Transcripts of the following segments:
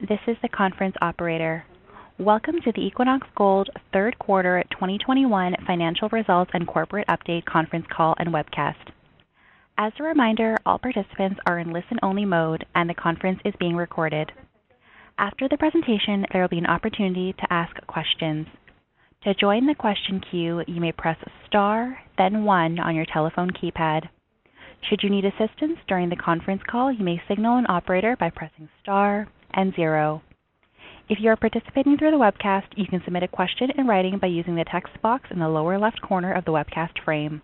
This is the conference operator. Welcome to the Equinox Gold third quarter 2021 financial results and corporate update conference call and webcast. As a reminder, all participants are in listen-only mode, and the conference is being recorded. After the presentation, there will be an opportunity to ask questions. To join the question queue, you may press star, then one on your telephone keypad. Should you need assistance during the conference call, you may signal an operator by pressing star and zero. If you are participating through the webcast, you can submit a question in writing by using the text box in the lower left corner of the webcast frame.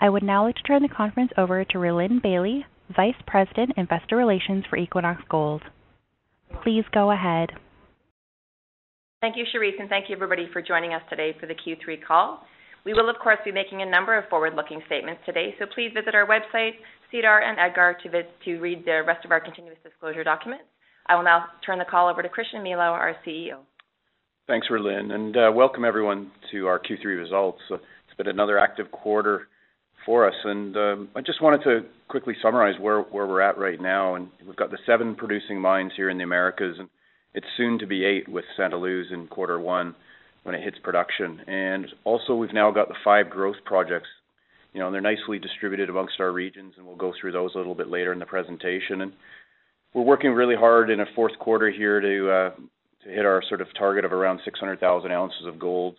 I would now like to turn the conference over to Rhylin Bailie, Vice President, Investor Relations for Equinox Gold. Please go ahead. Thank you, Cherise, and thank you everybody for joining us today for the Q3 call. We will, of course, be making a number of forward-looking statements today, so please visit our website, SEDAR and EDGAR to, to read the rest of our continuous disclosure documents. I will now turn the call over to Christian Milau, our CEO. Thanks, Rhylin, and uh, welcome everyone to our Q3 results. Uh, it's been another active quarter for us, and um, I just wanted to quickly summarize where, we're at right now. And we've got the seven producing mines here in the Americas, and it's soon to be eight with Santa Luz in quarter one when it hits production. And also, we've now got the five growth projects. You know, they're nicely distributed amongst our regions, and we'll go through those a little bit later in the presentation. We're working really hard in a fourth quarter here to uh, to hit our sort of target of around 600,000 ounces of gold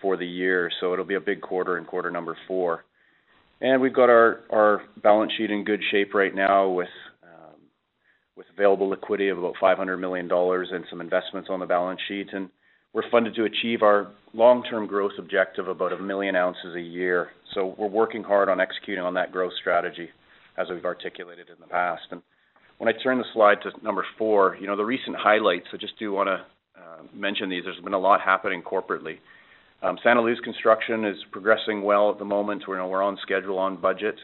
for the year. So it'll be a big quarter in quarter number four. And we've got our our balance sheet in good shape right now with um, with available liquidity of about 500 million dollars and some investments on the balance sheet and we're funded to achieve our long-term growth objective of about a million ounces a year. So we're working hard on executing on that growth strategy as we've articulated in the past. And when I turn the slide to number four, you know, the recent highlights, I just do want to uh, mention these. There's been a lot happening corporately. Um, Santa Luz construction is progressing well at the moment. We're, on schedule, on budget.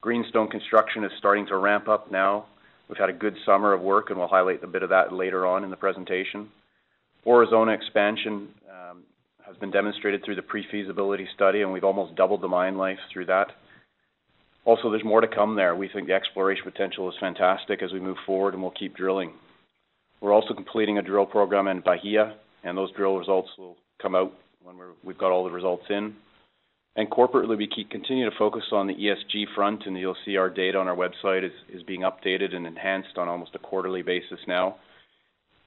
Greenstone construction is starting to ramp up now. We've had a good summer of work, and we'll highlight a bit of that later on in the presentation. Aurizona expansion um, has been demonstrated through the pre-feasibility study, and we've almost doubled the mine life through that. Also, there's more to come there. We think the exploration potential is fantastic as we move forward, and we'll keep drilling. We're also completing a drill program in Bahia, and those drill results will come out when we've got all the results in. And corporately, we keep continue to focus on the ESG front, and you'll see our data on our website is, is being updated and enhanced on almost a quarterly basis now.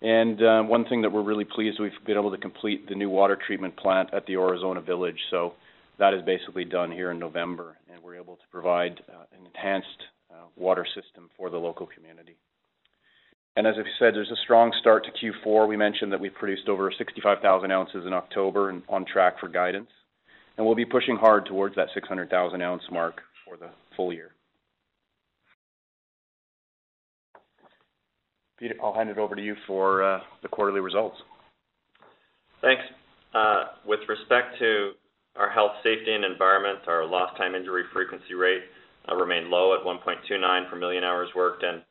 And uh, one thing that we're really pleased we've been able to complete the new water treatment plant at the Aurizona Village. So that is basically done here in November, and we're able to provide uh, an enhanced uh, water system for the local community. And as I said, there's a strong start to Q4. We mentioned that we produced over 65,000 ounces in October and on track for guidance. And we'll be pushing hard towards that 600,000 ounce mark for the full year. Peter, I'll hand it over to you for uh, the quarterly results. Thanks. With respect to our health, safety, and environment, our lost time injury frequency rate uh, remained low at 1.29 per million hours worked. And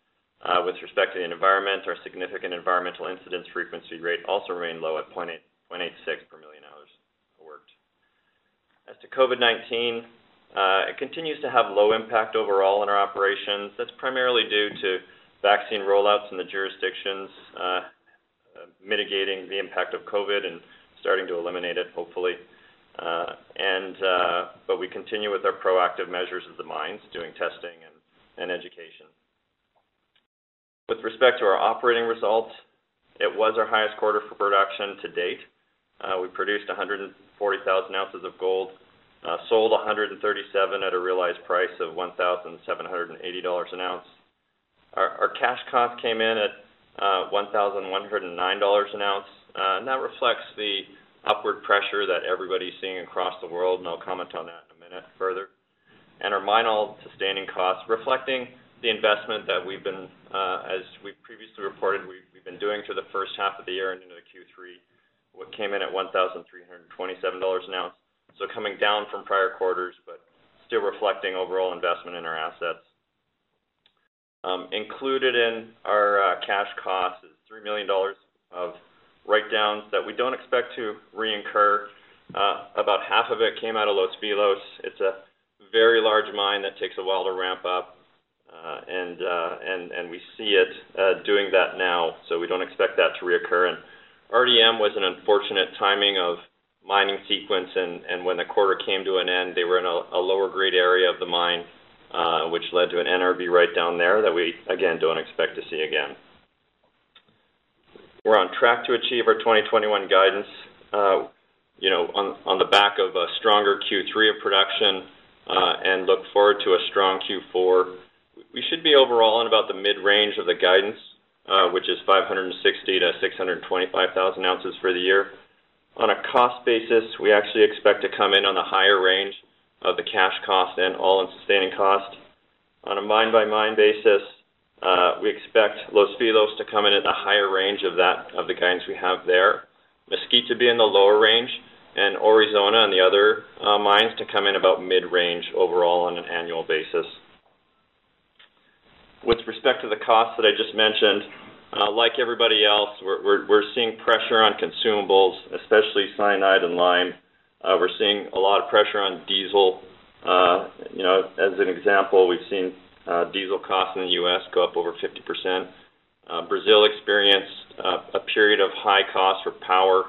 uh, with respect to the environment, our significant environmental incidents frequency rate also remained low at 0.86 per million hours worked. As to COVID-19, uh, it continues to have low impact overall in our operations. That's primarily due to vaccine rollouts in the jurisdictions, uh, uh, mitigating the impact of COVID and starting to eliminate it, hopefully. Uh, and but we continue with our proactive measures at the mines, doing testing and, education. With respect to our operating results, it was our highest quarter for production to date. Uh, we produced 140,000 ounces of gold, uh, sold 137 at a realized price of $1,780 an ounce, our cash cost came in at uh, $1,109 an ounce, uh, and that reflects the upward pressure that everybody's seeing across the world, and I'll comment on that in a minute further. And Our mine all sustaining costs, reflecting the investment that we've been, uh, as we've previously reported, we've been doing through the first half of the year and into the Q3, what came in at $1,327 an ounce. So coming down from prior quarters, but still reflecting overall investment in our assets. Um, included in our uh, cash costs is $3 million of write-downs that we don't expect to reincur. Uh, about half of it came out of Los Filos. It's a very large mine that takes a while to ramp up, uh, and, uh, and, we see it doing that now, so we don't expect that to reoccur. And RDM was an unfortunate timing of mining sequence, and, when the quarter came to an end, they were in a, lower grade area of the mine, which led to an NRV write down there that we, again, don't expect to see again. We're on track to achieve our 2021 guidance, uh, you know, on, the back of a stronger Q3 of production, uh, and look forward to a strong Q4. We should be overall in about the mid-range of the guidance, uh, which is 560 to 625,000 ounces for the year. On a cost basis, we actually expect to come in on the higher range of the cash cost and all-in sustaining cost. On a mine-by-mine basis, we expect Los Filos to come in at the higher range of that of the guidance we have there. Mesquite to be in the lower range, and Aurizona and the other uh, mines to come in about mid-range overall on an annual basis. With respect to the costs that I just mentioned, uh, like everybody else, we're, seeing pressure on consumables, especially cyanide and lime. Uh, we're seeing a lot of pressure on diesel. Uh, you know, as an example, we've seen uh, diesel costs in the U.S. go up over 50%. Uh, Brazil experienced uh, a period of high cost for power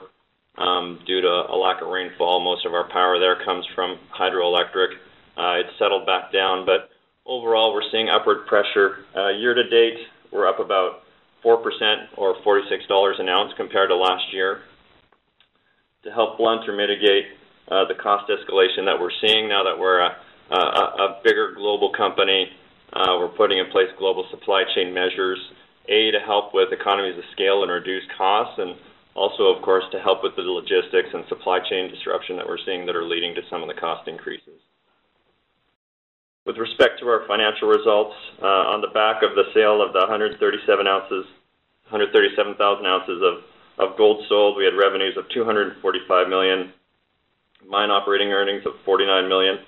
um, due to a lack of rainfall. Most of our power there comes from hydroelectric. Uh, it's settled back down, but overall we're seeing upward pressure. Uh, year to date, we're up about 4% or $46 an ounce compared to last year. To help blunt or mitigate uh, the cost escalation that we're seeing now that we're a, a, a bigger global company, uh, we're putting in place global supply chain measures, A, to help with economies of scale and reduce costs, and also, of course, to help with the logistics and supply chain disruption that we're seeing that are leading to some of the cost increases. With respect to our financial results, uh, on the back of the sale of the 137 ounces, 137,000 ounces of, of gold sold, we had revenues of 245 million, mine operating earnings of 49 million,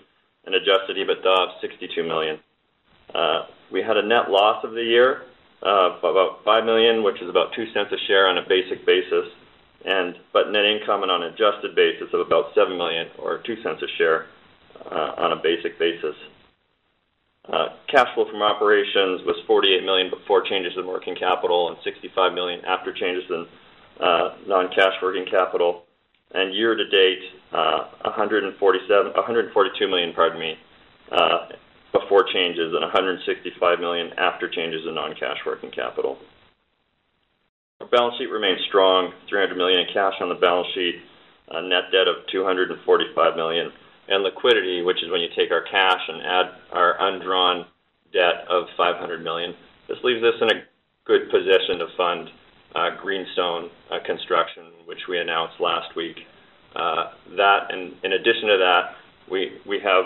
and adjusted EBITDA of 62 million. Uh, we had a net loss of the year uh, of about 5 million, which is about 2 cents a share on a basic basis, and but net income on an adjusted basis of about 7 million or 2 cents a share uh, on a basic basis. Cash flow from operations was 48 million before changes in working capital and 65 million after changes in non-cash working capital. And Year to date, 142 million, pardon me, before changes and $165 million after changes in non-cash working capital. Our balance sheet remains strong, $300 million in cash on the balance sheet, a net debt of $245 million, and liquidity, which is when you take our cash and add our undrawn debt of $500 million. This leaves us in a good position to fund uh, Greenstone uh, construction, which we announced last week. Uh, that, and in addition to that, we we have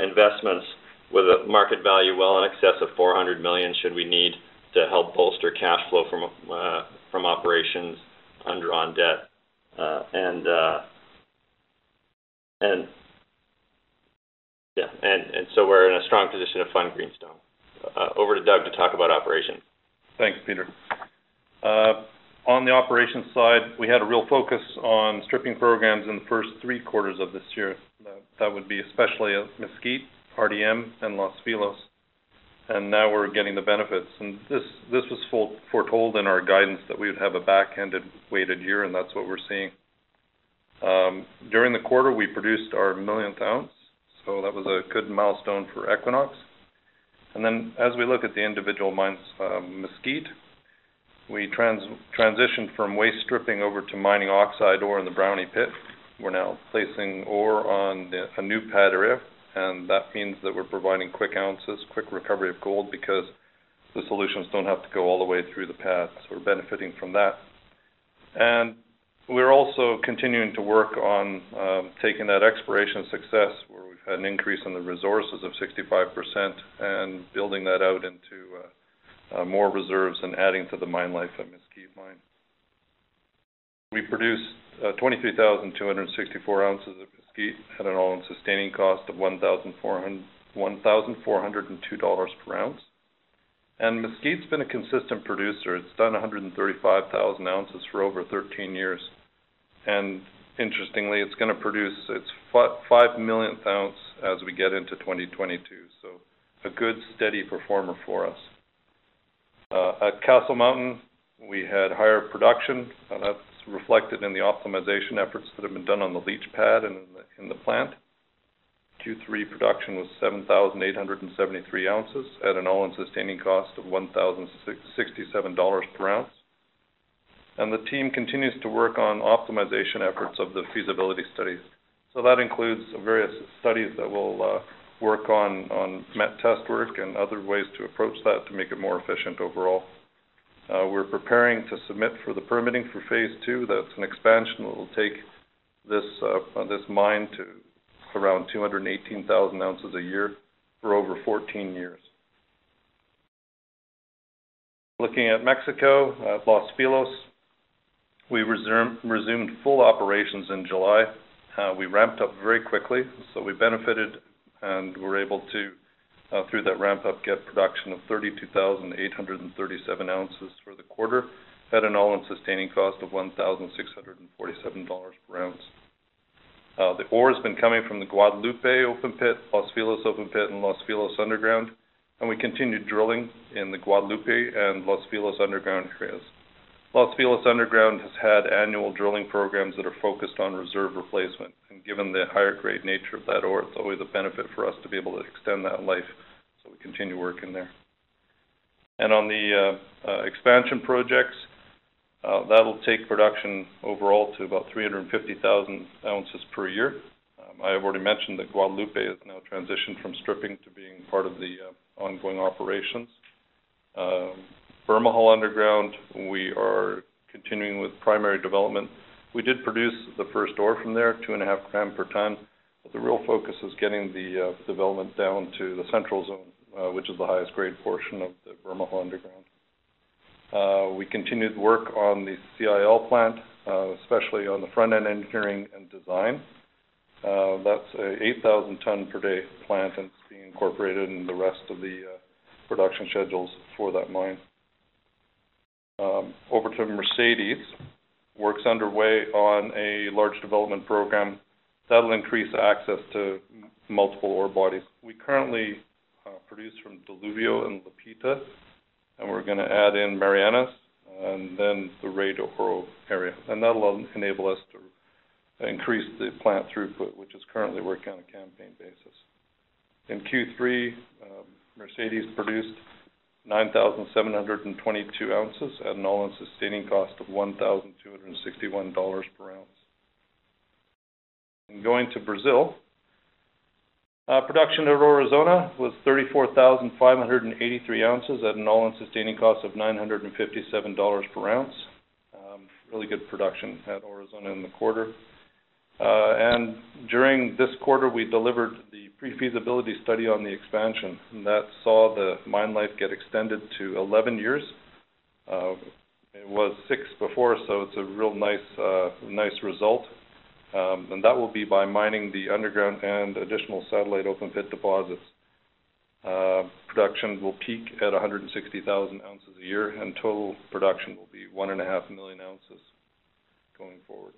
investments with a market value well in excess of $400 million should we need to help bolster cash flow from uh, from operations, undrawn debt, uh, and uh, and yeah, and and so we're in a strong position to fund Greenstone. Over to Doug to talk about operations. Thanks, Peter. On the operations side, we had a real focus on stripping programs in the first three quarters of this year. That would be especially at Mesquite, RDM, and Los Filos. And now we're getting the benefits. And this this was foretold in our guidance that we would have a back-ended weighted year, and that's what we're seeing. Um, during the quarter, we produced our millionth ounce, so that was a good milestone for Equinox. And then as we look at the individual mines, um, Mesquite, we trans transitioned from waste stripping over to mining oxide ore in the Brownie pit. We're now placing ore on the, a new pad area and that means that we're providing quick ounces, quick recovery of gold because the solutions don't have to go all the way through the pad. So we're benefiting from that. And we're also continuing to work on um, taking that exploration success, where we've had an increase in the resources of 65%, and building that out into uh, uh, more reserves and adding to the mine life at Mesquite Mine. We produced 23,264 ounces at Mesquite had an all-in sustaining cost of $1,402 per ounce. And mesquite's been a consistent producer. It's done 135,000 ounces for over 13 years. And interestingly, it's gonna produce its 5 millionth ounce as we get into 2022. So, A good, steady performer for us. Uh, at Castle Mountain, we had higher production, uh, that's reflected in the optimization efforts that have been done on the leach pad and in the plant. Q3 production was 7,873 ounces at an all-in sustaining cost of $1,067 per ounce. And The team continues to work on optimization efforts of the feasibility studies. So That includes various studies that will uh, work on met test work and other ways to approach that to make it more efficient overall. We're preparing to submit for the permitting for phase two. That's an expansion that will take this uh this mine to around 218,000 ounces a year for over 14 years. Looking at Mexico, at Los Filos, we resumed full operations in July. We ramped up very quickly, so we benefited and were able to, Uh, through that ramp up, get production of 32,837 ounces for the quarter at an all-in sustaining cost of $1,647 per ounce. Uh, the ore has been coming from the Guadalupe open pit, Los Filos open pit, and Los Filos underground, and we continued drilling in the Guadalupe and Los Filos underground areas. Los Filos underground has had annual drilling programs that are focused on reserve replacement. And given the higher grade nature of that ore, it's always a benefit for us to be able to extend that life, continue working there. And on the uh, uh, expansion projects, uh, that'll take production overall to about 350,000 ounces per year. Um, I have already mentioned that Guadalupe has now transitioned from stripping to being part of the ongoing operations. Um, Bermejal underground, we are continuing with primary development. We did produce the first ore from there, 2.5 grams per ton, but the real focus is getting the development down to the central zone, Uh, which is the highest grade portion of the Bermejal underground. Uh, we continued work on the CIL plant, uh, especially on the front-end engineering and design. That's a 8,000 ton per day plant, and it's being incorporated in the rest of the production schedules for that mine. Um, over to Mercedes. Work's underway on a large development program that'll increase access to multiple ore bodies. We currently produce from Diluvio and Lupita, and we're gonna add in Marianas and then the Rey de Oro area. And that'll enable us to increase the plant throughput, which is currently working on a campaign basis. In Q3, um, Mercedes produced 9,722 ounces at an all-in sustaining cost of $1,261 per ounce. And going to Brazil, production at Aurizona was 34,583 ounces at an all-in sustaining cost of $957 per ounce. Really good production at Aurizona in the quarter. Uh and during this quarter, we delivered the pre-feasibility study on the expansion, and that saw the mine life get extended to 11 years. It was six before, so it's a real nice uh nice result. Um, that will be by mining the underground and additional satellite open pit deposits. Uh, production will peak at 160,000 ounces a year, and total production will be 1.5 million ounces going forward.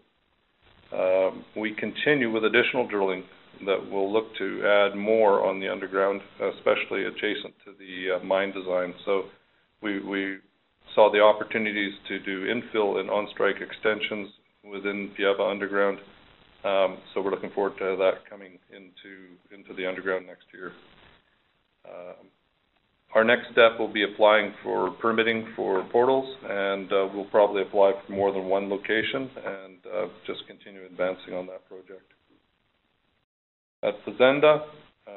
Um, we continue with additional drilling that will look to add more on the underground, especially adjacent to the uh, mine design. So we, we saw the opportunities to do infill and on-strike extensions within Piaba underground. We're looking forward to that coming into into the underground next year. Our next step will be applying for permitting for portals, and uh, we'll probably apply for more than one location and uh, just continue advancing on that project. At Fazenda,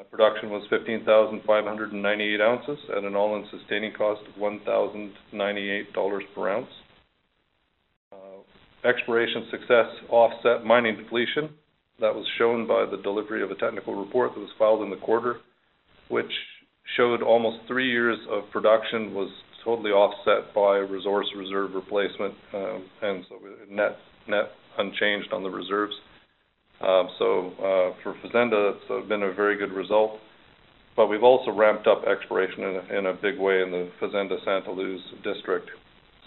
production was 15,598 ounces at an all-in sustaining cost of $1,098 per ounce. Exploration success offset mining depletion. That was shown by the delivery of a technical report that was filed in the quarter, which showed almost three years of production was totally offset by resource reserve replacement, um, and so net net unchanged on the reserves. Um, so uh, for Fazenda, it's uh, been a very good result. But we've also ramped up exploration in a, in a big way in the Fazenda Santa Luz district.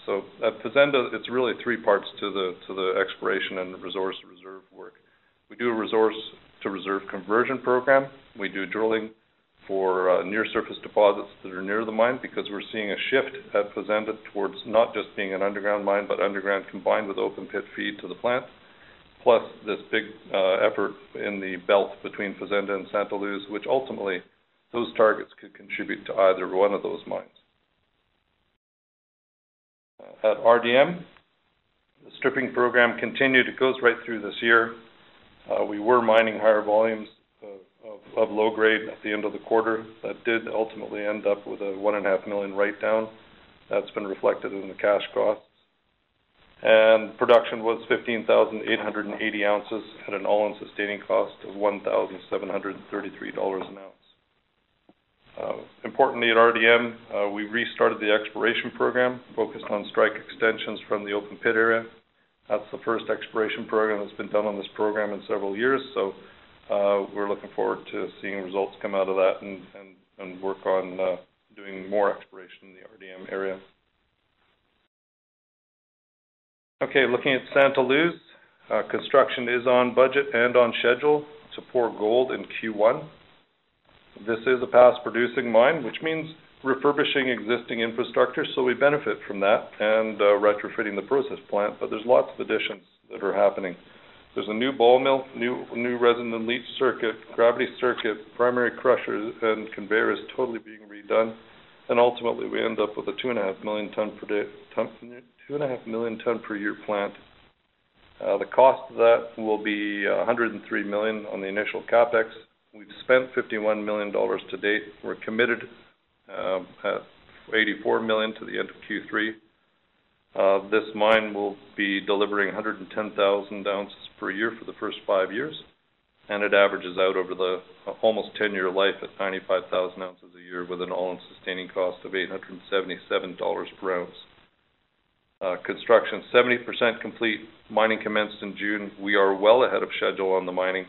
So at Fazenda, it's really three parts to the to the exploration and resource reserve work. We do a resource to reserve conversion program. We do drilling for uh, near surface deposits that are near the mine because we're seeing a shift at Fazenda towards not just being an underground mine, but underground combined with open pit feed to the plant, plus this big uh, effort in the belt between Fazenda and Santa Luz, which ultimately those targets could contribute to either one of those mines. At RDM, the stripping program continued. It goes right through this year. Uh, we were mining higher volumes of low grade at the end of the quarter. That did ultimately end up with a 1.5 million write-down. That's been reflected in the cash costs. And Production was 15,880 ounces at an all-in sustaining cost of $1,733 an ounce. Uh, importantly, at RDM, uh, we restarted the exploration program, focused on strike extensions from the open pit area. That's the first exploration program that's been done on this program in several years, so uh, we're looking forward to seeing results come out of that and, work on doing more exploration in the RDM area. Okay, looking at Santa Luz, construction is on budget and on schedule to pour gold in Q1. This is a past producing mine, which means refurbishing existing infrastructure, so we benefit from that and uh, retrofitting the process plant, but there's lots of additions that are happening. There's a new ball mill, new new resin and leach circuit, gravity circuit, primary crusher, and conveyor is totally being redone. And ultimately, we end up with a two and a half million ton per year plant. Uh, the cost of that will be 103 million on the initial capex. We've spent 51 million dollars to date. We're committed uh, at 84 million to the end of Q3. Uh, this mine will be delivering 110,000 ounces per year for the first five years, and it averages out over the uh, almost 10-year life at 95,000 ounces a year with an all-in sustaining cost of $877 per ounce. Construction 70% complete. Mining commenced in June. We are well ahead of schedule on the mining.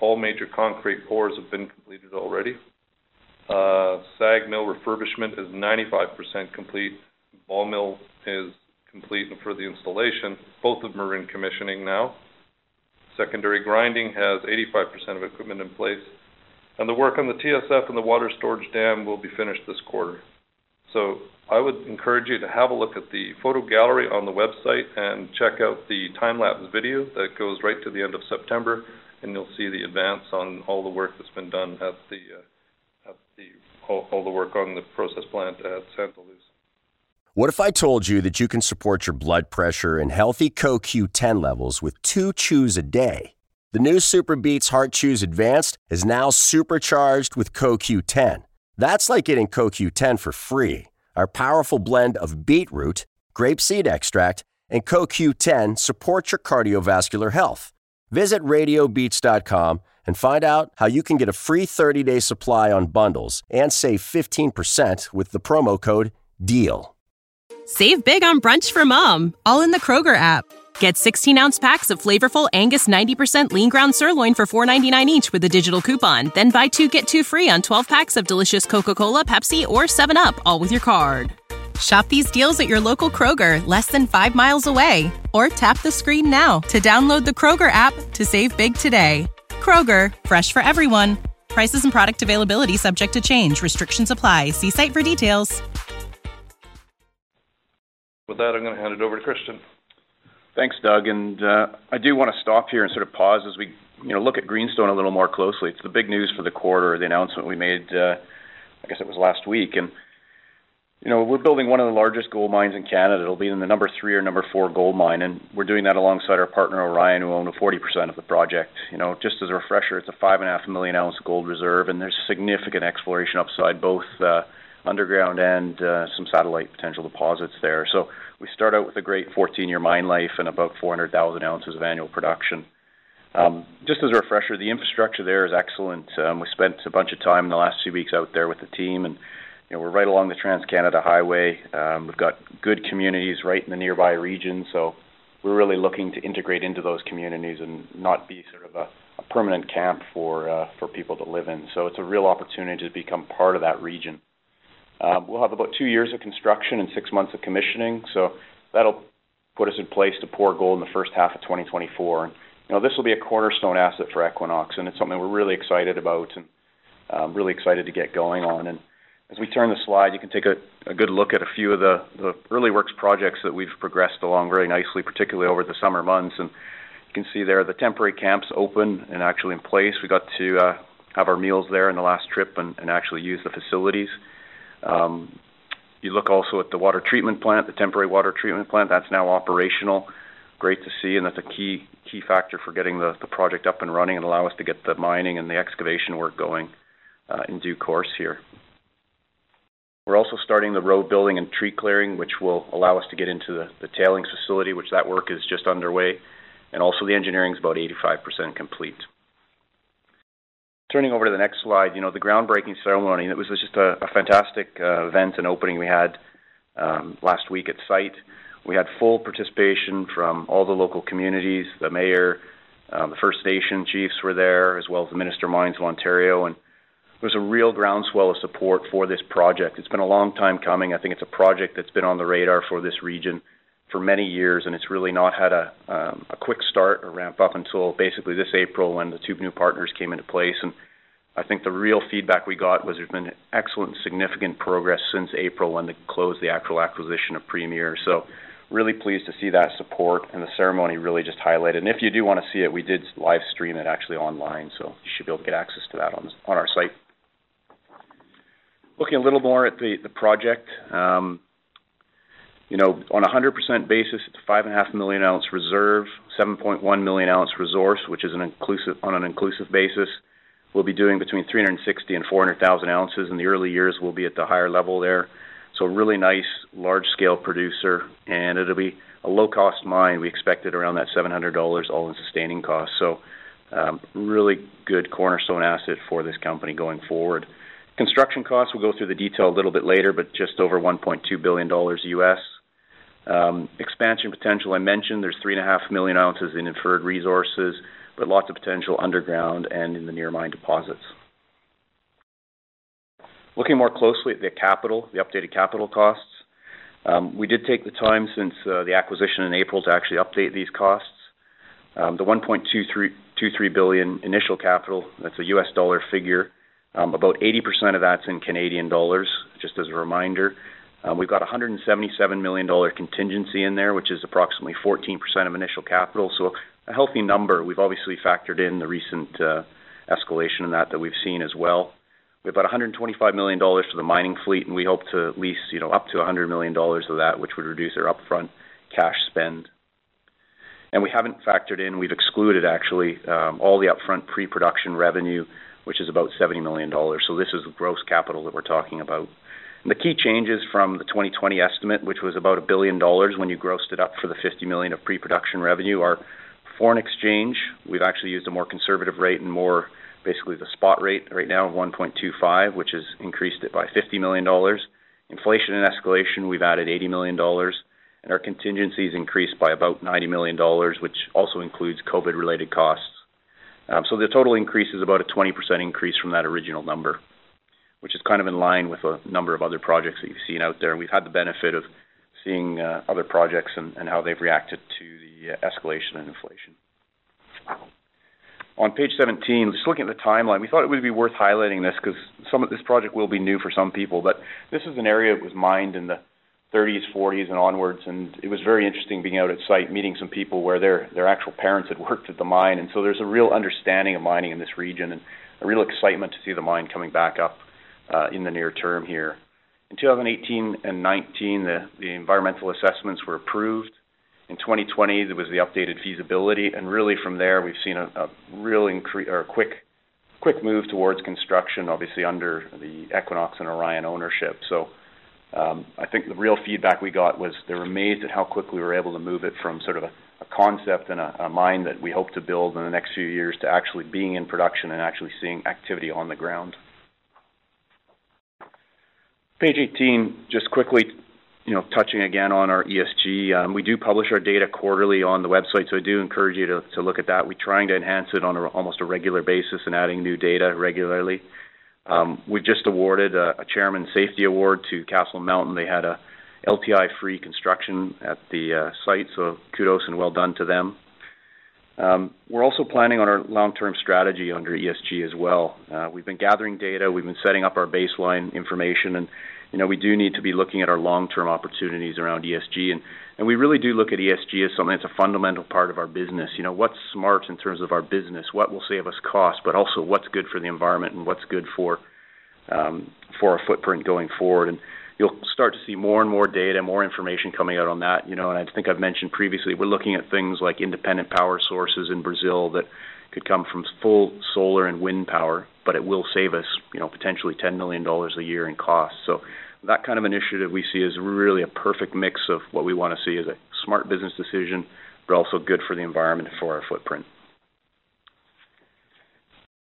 All major concrete pours have been completed already. Uh, SAG mill refurbishment is 95% complete. Ball mill is complete for the installation. Both of them are in commissioning now. Secondary grinding has 85% of equipment in place, and the work on the TSF and the water storage dam will be finished this quarter. So I would encourage you to have a look at the photo gallery on the website and check out the time-lapse video that goes right to the end of September, and you'll see the advance on all the work that's been done at the uh, at the all, all the work on the process plant at Santa Luz. What if I told you that you can support your blood pressure and healthy CoQ10 levels with two chews a day? The new SuperBeets Heart Chews Advanced is now supercharged with CoQ10. That's like getting CoQ10 for free. Our powerful blend of beetroot, grapeseed extract, and CoQ10 supports your cardiovascular health. Visit radiobeats.com and find out how you can get a free 30 day supply on bundles and save 15% with the promo code DEAL. Save big on brunch for mom, all in the Kroger app. Get 16 ounce packs of flavorful Angus 90% lean ground sirloin for $4.99 each with a digital coupon. Then buy two get two free on 12 packs of delicious Coca Cola, Pepsi, or 7UP, all with your card. Shop these deals at your local Kroger, less than five miles away. Or tap the screen now to download the Kroger app to save big today. Kroger, fresh for everyone. Prices and product availability subject to change. Restrictions apply. See site for details. With that, I'm going to hand it over to Christian. Thanks, Doug. And uh, I do want to stop here and sort of pause as we, you know, look at Greenstone a little more closely. It's the big news for the quarter, the announcement we made. Uh, I guess it was last week, and you know, we're building one of the largest gold mines in Canada. It'll be in the number three or number four gold mine, and we're doing that alongside our partner Orion, who own 40% of the project. You know, just as a refresher, it's a five and a half million ounce gold reserve, and there's significant exploration upside, both uh, underground and uh, some satellite potential deposits there. So we start out with a great 14-year mine life and about 400,000 ounces of annual production. Um, just as a refresher, the infrastructure there is excellent. Um, we spent a bunch of time in the last few weeks out there with the team, and you know, we're right along the Trans-Canada Highway. Um, we've got good communities right in the nearby region, so we're really looking to integrate into those communities and not be sort of a, a permanent camp for uh, for people to live in. So it's a real opportunity to become part of that region. Um, we'll have about two years of construction and six months of commissioning, so that'll put us in place to pour gold in the first half of 2024. And, you know, this will be a cornerstone asset for Equinox, and it's something we're really excited about and um, really excited to get going on. And as we turn the slide, you can take a, good look at a few of the, early works projects that we've progressed along very nicely, particularly over the summer months. And you can see there the temporary camps open and actually in place. We got to uh, have our meals there in the last trip and, actually use the facilities. Um, you look also at the water treatment plant, the temporary water treatment plant, that's now operational. Great to see, and that's a key key factor for getting the, the project up and running and allow us to get the mining and the excavation work going uh, in due course here. We're also starting the road building and tree clearing, which will allow us to get into the, tailings facility, which that work is just underway, and also the engineering is about 85% complete. Turning over to the next slide, you know, the groundbreaking ceremony, it was just a, fantastic uh, event and opening we had um, last week at site. We had full participation from all the local communities, the mayor, um, the First Nation chiefs were there, as well as the Minister of Mines of Ontario, and there's a real groundswell of support for this project. It's been a long time coming. I think it's a project that's been on the radar for this region for many years, and it's really not had a, um, a quick start or ramp up until basically this April when the two new partners came into place. And I think the real feedback we got was there's been excellent, significant progress since April when they closed the actual acquisition of Premier. So really pleased to see that support, and the ceremony really just highlighted. And if you do want to see it, we did live stream it actually online, so you should be able to get access to that on, on our site. Looking a little more at the, the project, um, you know, on a 100% basis, it's a 5.5 million ounce reserve, 7.1 million ounce resource, which is an inclusive on an inclusive basis. We'll be doing between 360 and 400,000 ounces. In the early years, we'll be at the higher level there. So a really nice, large-scale producer, and it'll be a low-cost mine. We expect it around that $700 all-in sustaining cost. So um, really good cornerstone asset for this company going forward. Construction costs, we'll go through the detail a little bit later, but just over $1.2 billion US. Um, expansion potential, I mentioned there's 3.5 million ounces in inferred resources, but lots of potential underground and in the near mine deposits. Looking more closely at the capital, the updated capital costs, um, we did take the time since uh, the acquisition in April to actually update these costs. Um, the 1.23 billion initial capital, that's a US dollar figure, um, about 80% of that's in Canadian dollars, just as a reminder. Um, we've got a $177 million contingency in there, which is approximately 14% of initial capital. So a healthy number. We've obviously factored in the recent uh, escalation in that that we've seen as well. We have about $125 million for the mining fleet, and we hope to lease, you know, up to $100 million of that, which would reduce our upfront cash spend. And we haven't factored in, we've excluded actually um, all the upfront pre-production revenue which is about $70 million. So this is gross capital that we're talking about. And the key changes from the 2020 estimate, which was about a billion dollars when you grossed it up for the 50 million of pre-production revenue, are foreign exchange. We've actually used a more conservative rate and more basically the spot rate right now of 1.25, which has increased it by 50 million dollars. Inflation and escalation, we've added 80 million dollars, and our contingencies increased by about 90 million dollars, which also includes COVID-related costs. Um, so the total increase is about a 20% increase from that original number, which is kind of in line with a number of other projects that you've seen out there. And we've had the benefit of seeing uh, other projects and, how they've reacted to the uh, escalation in inflation. On page 17, just looking at the timeline, we thought it would be worth highlighting this because some of this project will be new for some people, but this is an area that was mined in the 30s, 40s, and onwards. And it was very interesting being out at site, meeting some people where their their actual parents had worked at the mine, and so there's a real understanding of mining in this region, and a real excitement to see the mine coming back up uh, in the near term here. In 2018 and 19, the, the environmental assessments were approved. In 2020, there was the updated feasibility, and really from there, we've seen a, a real increase or a quick quick move towards construction, obviously under the Equinox and Orion ownership. So um, I think the real feedback we got was they were amazed at how quickly we were able to move it from sort of a, a concept and a, a mine that we hope to build in the next few years to actually being in production and actually seeing activity on the ground. Page 18, just quickly, you know, touching again on our ESG. Um, we do publish our data quarterly on the website, so I do encourage you to, to look at that. We're trying to enhance it on a, almost a regular basis and adding new data regularly. Um, we've just awarded a, a Chairman Safety Award to Castle Mountain. They had a LTI-free construction at the uh, site, so kudos and well done to them. Um, we're also planning on our long-term strategy under ESG as well. Uh, we've been gathering data, we've been setting up our baseline information, and you know we do need to be looking at our long-term opportunities around ESG, and and we really do look at ESG as something that's a fundamental part of our business. You know what's smart in terms of our business, what will save us cost, but also what's good for the environment and what's good for um, for our footprint going forward. And you'll start to see more and more data, more information coming out on that. You know, and I think I've mentioned previously, we're looking at things like independent power sources in Brazil that could come from full solar and wind power, but it will save us, you know, potentially $10 million a year in costs. So that kind of initiative we see as really a perfect mix of what we want to see as a smart business decision, but also good for the environment and for our footprint.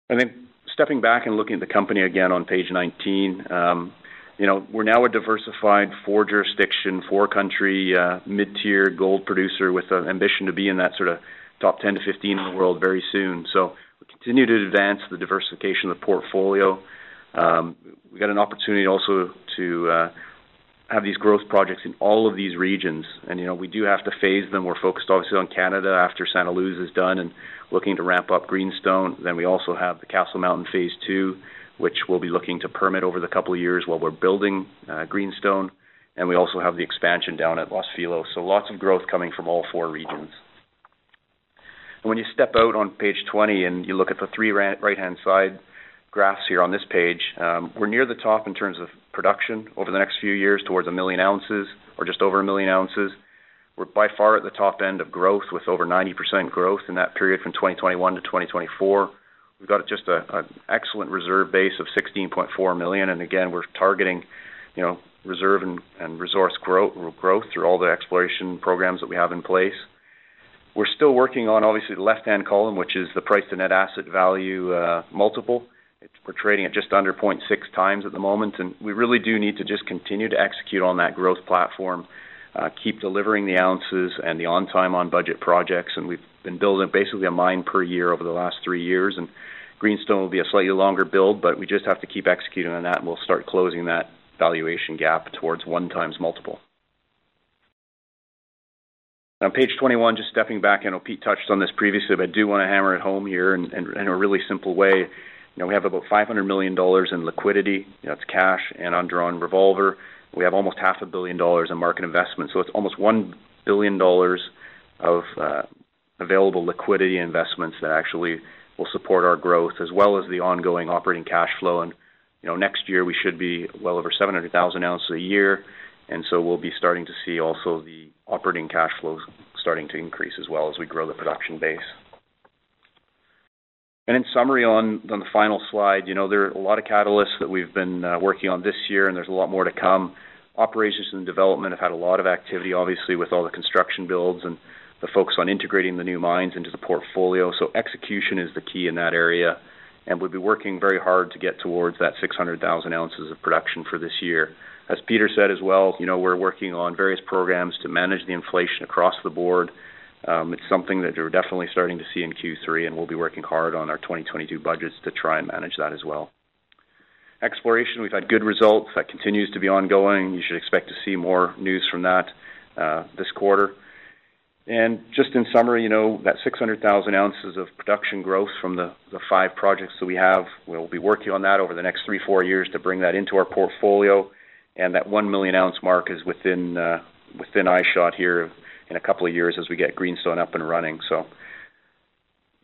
And then stepping back and looking at the company again on page 19, um, you know, we're now a diversified four jurisdiction, four country, uh, mid-tier gold producer with an ambition to be in that sort of top 10 to 15 in the world very soon. So we continue to advance the diversification of the portfolio. Um, we got an opportunity also to uh, have these growth projects in all of these regions, and you know we do have to phase them. We're focused obviously on Canada after Santa Luz is done, and looking to ramp up Greenstone. Then we also have the Castle Mountain Phase Two which we'll be looking to permit over the couple of years while we're building uh, Greenstone. And we also have the expansion down at Los Filos. So lots of growth coming from all four regions. And when you step out on page 20 and you look at the three right-hand side graphs here on this page, um, we're near the top in terms of production over the next few years towards a million ounces or just over a million ounces. We're by far at the top end of growth with over 90% growth in that period from 2021 to 2024. We've got just an excellent reserve base of 16.4 million, and again, we're targeting, you know, reserve and resource growth, growth through all the exploration programs that we have in place. We're still working on, obviously, the left-hand column, which is the price to net asset value uh, multiple. We're trading at just under 0.6 times at the moment, and we really do need to just continue to execute on that growth platform, uh, keep delivering the ounces and the on-time, on-budget projects. And we've been building basically a mine per year over the last three years, and Greenstone will be a slightly longer build, but we just have to keep executing on that, and we'll start closing that valuation gap towards one times multiple. On page 21, just stepping back, I know Pete touched on this previously, but I do want to hammer it home here in a really simple way. You know, we have about $500 million in liquidity. You know, it's cash and undrawn revolver. We have almost half a billion dollars in market investment. So it's almost $1 billion of uh, available liquidity investments that actually will support our growth as well as the ongoing operating cash flow. And you know, next year we should be well over 700,000 ounces a year, and so we'll be starting to see also the operating cash flows starting to increase as well as we grow the production base. And in summary, on on the final slide, you know, there are a lot of catalysts that we've been uh, working on this year, and there's a lot more to come. Operations and development have had a lot of activity, obviously, with all the construction builds and the focus on integrating the new mines into the portfolio. So execution is the key in that area, and we'll be working very hard to get towards that 600,000 ounces of production for this year. As Peter said as well, you know, we're working on various programs to manage the inflation across the board. Um, it's something that we're definitely starting to see in Q3, and we'll be working hard on our 2022 budgets to try and manage that as well. Exploration, we've had good results. That continues to be ongoing. You should expect to see more news from that uh, this quarter. And just in summary, you know, that 600,000 ounces of production growth from the, the five projects that we have, we'll be working on that over the next three, four years to bring that into our portfolio. And that 1 million ounce mark is within, uh, within eyeshot here in a couple of years as we get Greenstone up and running. So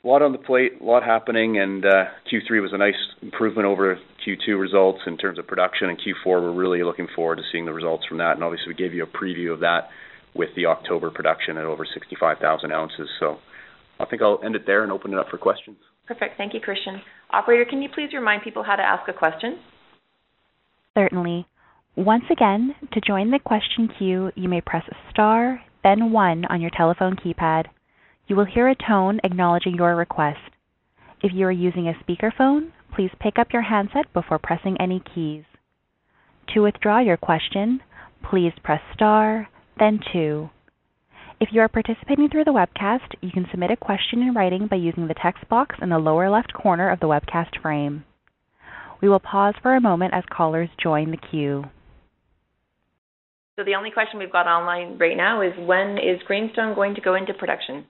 a lot on the plate, a lot happening, and uh, Q3 was a nice improvement over Q2 results in terms of production, and Q4 we're really looking forward to seeing the results from that. And obviously we gave you a preview of that with the October production at over 65,000 ounces. So I think I'll end it there and open it up for questions. Perfect. Thank you, Christian. Operator, can you please remind people how to ask a question? Certainly. Once again, to join the question queue, you may press a star, then one on your telephone keypad. You will hear a tone acknowledging your request. If you are using a speakerphone, please pick up your handset before pressing any keys. To withdraw your question, please press star, then two. If you are participating through the webcast, you can submit a question in writing by using the text box in the lower left corner of the webcast frame. We will pause for a moment as callers join the queue. So the only question we've got online right now is when is Greenstone going to go into production?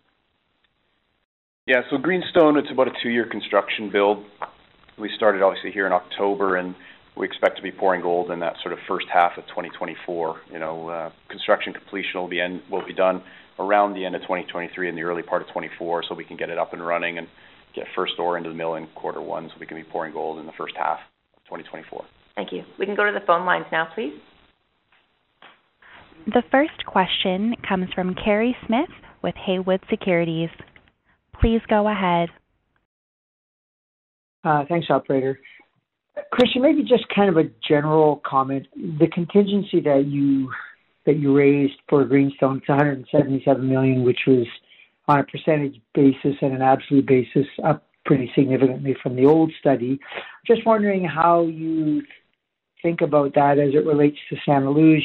Yeah, so Greenstone, it's about a two-year construction build. We started obviously here in October, and we expect to be pouring gold in that sort of first half of 2024. You know, uh, construction completion will be end, will be done around the end of 2023 and the early part of 24, so we can get it up and running and get first ore into the mill in quarter one, so we can be pouring gold in the first half of 2024. Thank you. We can go to the phone lines now, please. The first question comes from Kerry Smith with Haywood Securities. Please go ahead. Uh, thanks, operator. Christian, maybe just kind of a general comment. The contingency that you that you raised for Greenstone, it's 177 million, which was on a percentage basis and an absolute basis up pretty significantly from the old study. Just wondering how you think about that as it relates to Santa Luz.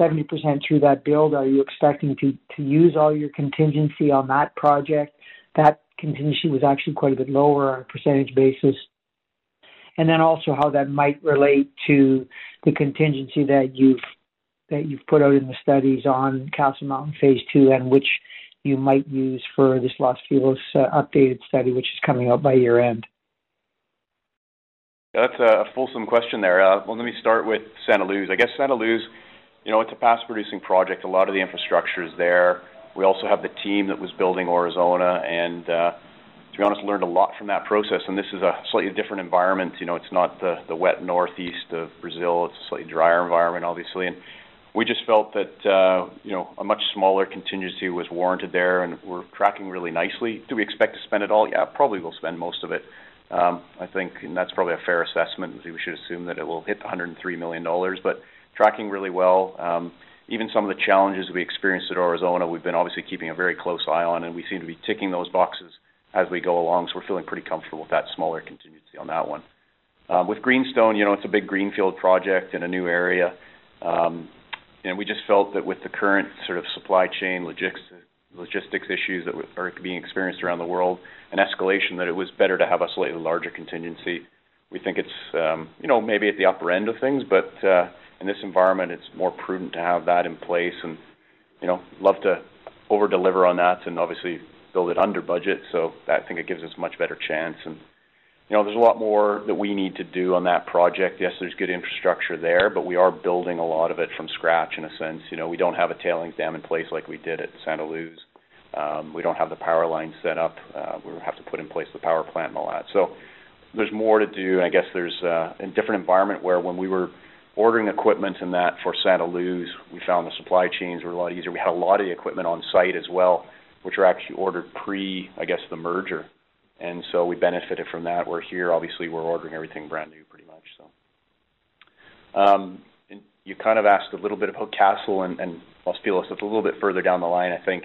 70% through that build. Are you expecting to, to use all your contingency on that project? That contingency was actually quite a bit lower on a percentage basis. And then also how that might relate to the contingency that you've that you've put out in the studies on Castle Mountain Phase Two, and which you might use for this Los Filos uh, updated study, which is coming out by year end. That's a fulsome question there. Uh, well, let me start with Santa Luz. I guess Santa Luz, you know, it's a past producing project. A lot of the infrastructure is there. We also have the team that was building Aurizona, and uh, to be honest, learned a lot from that process. And this is a slightly different environment. You know, it's not the the wet northeast of Brazil. It's a slightly drier environment, obviously. And we just felt that uh, you know a much smaller contingency was warranted there, and we're tracking really nicely. Do we expect to spend it all? Yeah, probably we'll spend most of it. Um, I think, and that's probably a fair assessment. We should assume that it will hit 103 million dollars, but tracking really well. Um, even some of the challenges we experienced at Aurizona, we've been obviously keeping a very close eye on, and we seem to be ticking those boxes as we go along. So we're feeling pretty comfortable with that smaller contingency on that one. Um, with Greenstone, you know, it's a big greenfield project in a new area. Um, and we just felt that with the current sort of supply chain logistics, issues that are being experienced around the world and escalation, that it was better to have a slightly larger contingency. We think it's, you know, maybe at the upper end of things, but uh, in this environment, it's more prudent to have that in place and, you know, love to over-deliver on that and obviously build it under budget. So that, I think it gives us much better chance. And, you know, there's a lot more that we need to do on that project. Yes, there's good infrastructure there, but we are building a lot of it from scratch in a sense. You know, we don't have a tailings dam in place like we did at Santa Luz. Um, we don't have the power line set up. Uh, we have to put in place the power plant and all that. So there's more to do. And I guess there's uh, a different environment where when we were ordering equipment and that for Santa Luz, we found the supply chains were a lot easier. We had a lot of the equipment on site as well, which were actually ordered pre, I guess, the merger. And so we benefited from that. We're here, obviously, we're ordering everything brand new pretty much. So, um, and you kind of asked a little bit about Castle and, and Los Filos. It's a little bit further down the line, I think.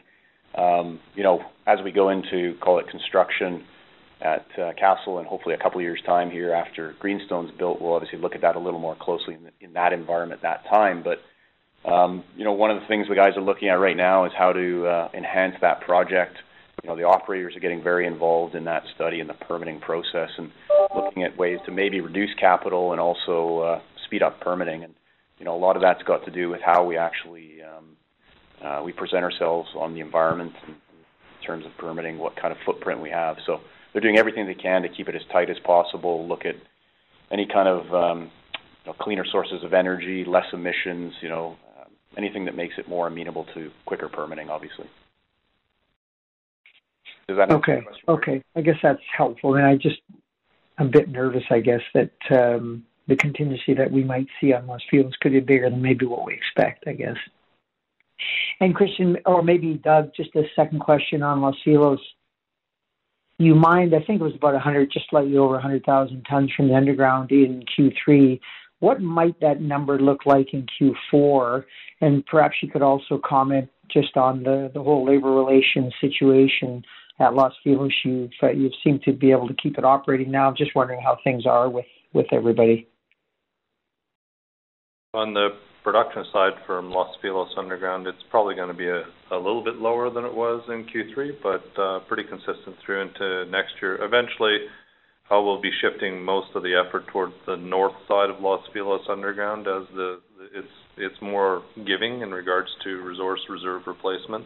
Um, you know, as we go into, call it construction, at uh, Castle and hopefully a couple years' time here after Greenstone's built, we'll obviously look at that a little more closely in, the, in that environment that time. But um, you know, one of the things the guys are looking at right now is how to uh, enhance that project. You know, the operators are getting very involved in that study and the permitting process, and looking at ways to maybe reduce capital and also uh, speed up permitting. And you know, a lot of that's got to do with how we actually um, uh, we present ourselves on the environment in terms of permitting, what kind of footprint we have. So they're doing everything they can to keep it as tight as possible. Look at any kind of um, you know, cleaner sources of energy, less emissions. You know, uh, anything that makes it more amenable to quicker permitting, obviously. Does that okay? Okay, I guess that's helpful. And I just I'm a bit nervous, I guess, that um, the contingency that we might see on Los Filos could be bigger than maybe what we expect. I guess. And Christian, or maybe Doug, just a second question on Los Filos you mined, I think it was about 100, just slightly over 100,000 tons from the underground in Q3. What might that number look like in Q4? And perhaps you could also comment just on the, the whole labor relations situation at Los Filos. You've, uh, you seem to be able to keep it operating now. I'm just wondering how things are with, with everybody. On the production side from Los Filos underground, it's probably gonna be a little bit lower than it was in Q3, but uh, pretty consistent through into next year. Eventually, we'll be shifting most of the effort towards the north side of Los Filos underground as it's more giving in regards to resource reserve replacement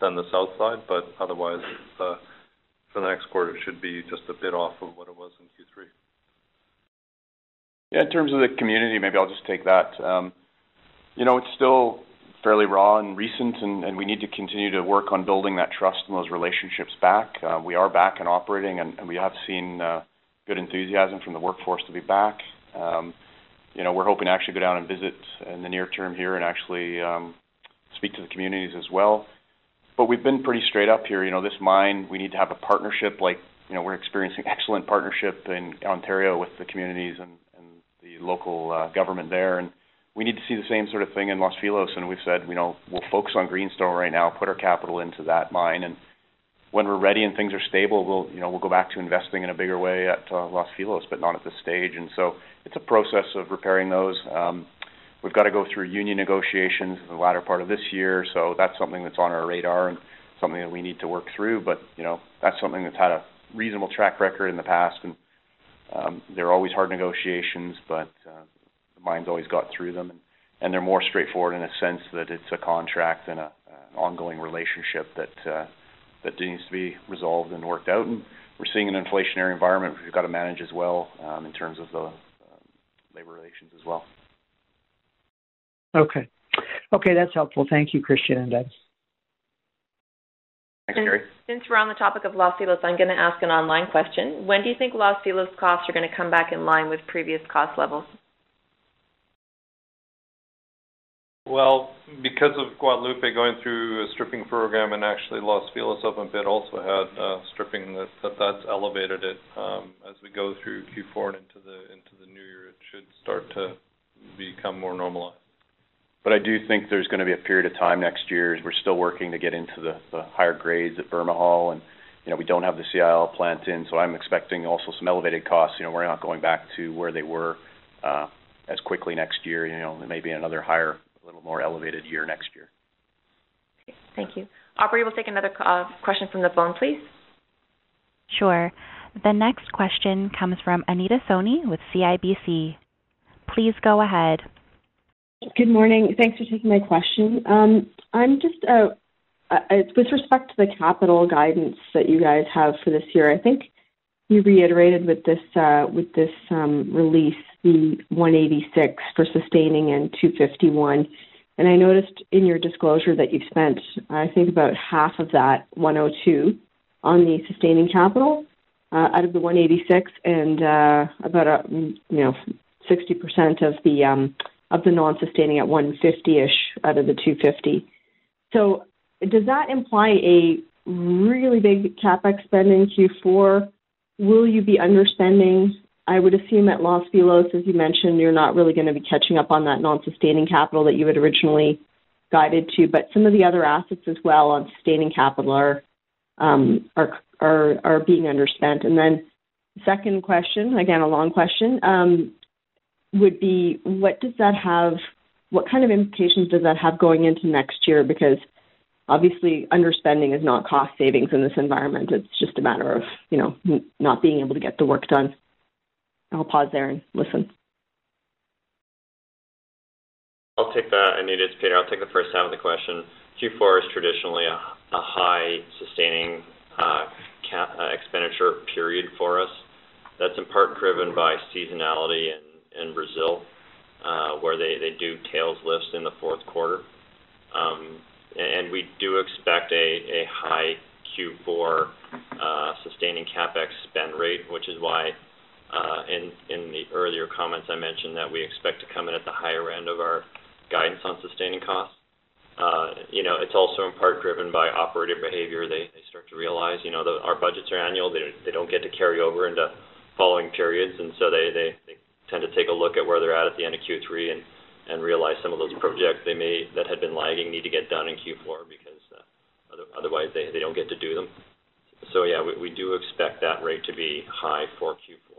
than the south side. But otherwise, uh, for the next quarter, it should be just a bit off of what it was in Q3. Yeah, in terms of the community, maybe I'll just take that. Um, You know, it's still fairly raw and recent, and we need to continue to work on building that trust and those relationships back. Uh, we are back and operating, and we have seen uh, good enthusiasm from the workforce to be back. Um, you know, we're hoping to actually go down and visit in the near term here and actually um, speak to the communities as well. But we've been pretty straight up here. You know, this mine, we need to have a partnership like, you know, we're experiencing excellent partnership in Ontario with the communities and and the local uh, government there. We need to see the same sort of thing in Los Filos. And we've said, you know, we'll focus on Greenstone right now, put our capital into that mine. And when we're ready and things are stable, we'll, you know, we'll go back to investing in a bigger way at uh, Los Filos, but not at this stage. And so it's a process of repairing those. Um, we've got to go through union negotiations in the latter part of this year. So that's something that's on our radar and something that we need to work through. But, you know, that's something that's had a reasonable track record in the past. And um, they're always hard negotiations, but the mine's always got through them. And they're more straightforward in a sense that it's a contract and an ongoing relationship that uh, that needs to be resolved and worked out. And we're seeing an inflationary environment we've got to manage as well, um, in terms of the um, labor relations as well. Okay. Okay, that's helpful. Thank you, Christian and Doug. Thanks, Kerry. Since we're on the topic of Los Filos, I'm gonna ask an online question. When do you think Los Filos costs are gonna come back in line with previous cost levels? Well, because of Guadalupe going through a stripping program and actually Los Filos open pit also had uh, stripping that that's elevated it. Um, as we go through Q4 and into the into the new year, it should start to become more normalized. But I do think there's gonna be a period of time next year we're still working to get into the higher grades at Bermejal. You know, we don't have the CIL plant in, so I'm expecting also some elevated costs. You know, we're not going back to where they were uh, as quickly next year. You know, there may be another higher, little more elevated year next year. Okay. Thank you. Operator, we'll take another uh, question from the phone, please. Sure. The next question comes from Anita Soni with CIBC. Please go ahead. Good morning. Thanks for taking my question. Um, I'm just uh, uh, with respect to the capital guidance that you guys have for this year, I think you reiterated with this um, release the 186 for sustaining and 251. And I noticed in your disclosure that you've spent, I think about half of that 102 on the sustaining capital uh, out of the 186 and uh, about a, you know 60% of the um, of the non-sustaining at 150-ish out of the 250. So Does that imply a really big CapEx spend in Q4? Will you be underspending? I would assume at Los Filos, as you mentioned, you're not really gonna be catching up on that non-sustaining capital that you had originally guided to. But some of the other assets as well on sustaining capital are um, are being underspent. And then Second question, again, a long question, um, would be what does that have? what kind of implications does that have going into next year? Because obviously underspending is not cost savings in this environment. It's just a matter of, you know, not being able to get the work done. I'll pause there and listen. I'll take that, Anita. It's Peter. I'll take the first half of the question. Q4 is traditionally a high sustaining uh, uh, expenditure period for us. That's in part driven by seasonality in Brazil, uh, where they do tails lifts in the fourth quarter. Um and we do expect a high Q4 sustaining CapEx spend rate, which is why Uh, in the earlier comments I mentioned that we expect to come in at the higher end of our guidance on sustaining costs. Uh, you know, it's also in part driven by operator behavior. They start to realize, you know, our budgets are annual. They don't get to carry over into following periods. And so they tend to take a look at where they're at at the end of Q3 and realize some of those projects that had been lagging need to get done in Q4 because uh, otherwise they don't get to do them. So yeah, we do expect that rate to be high for Q4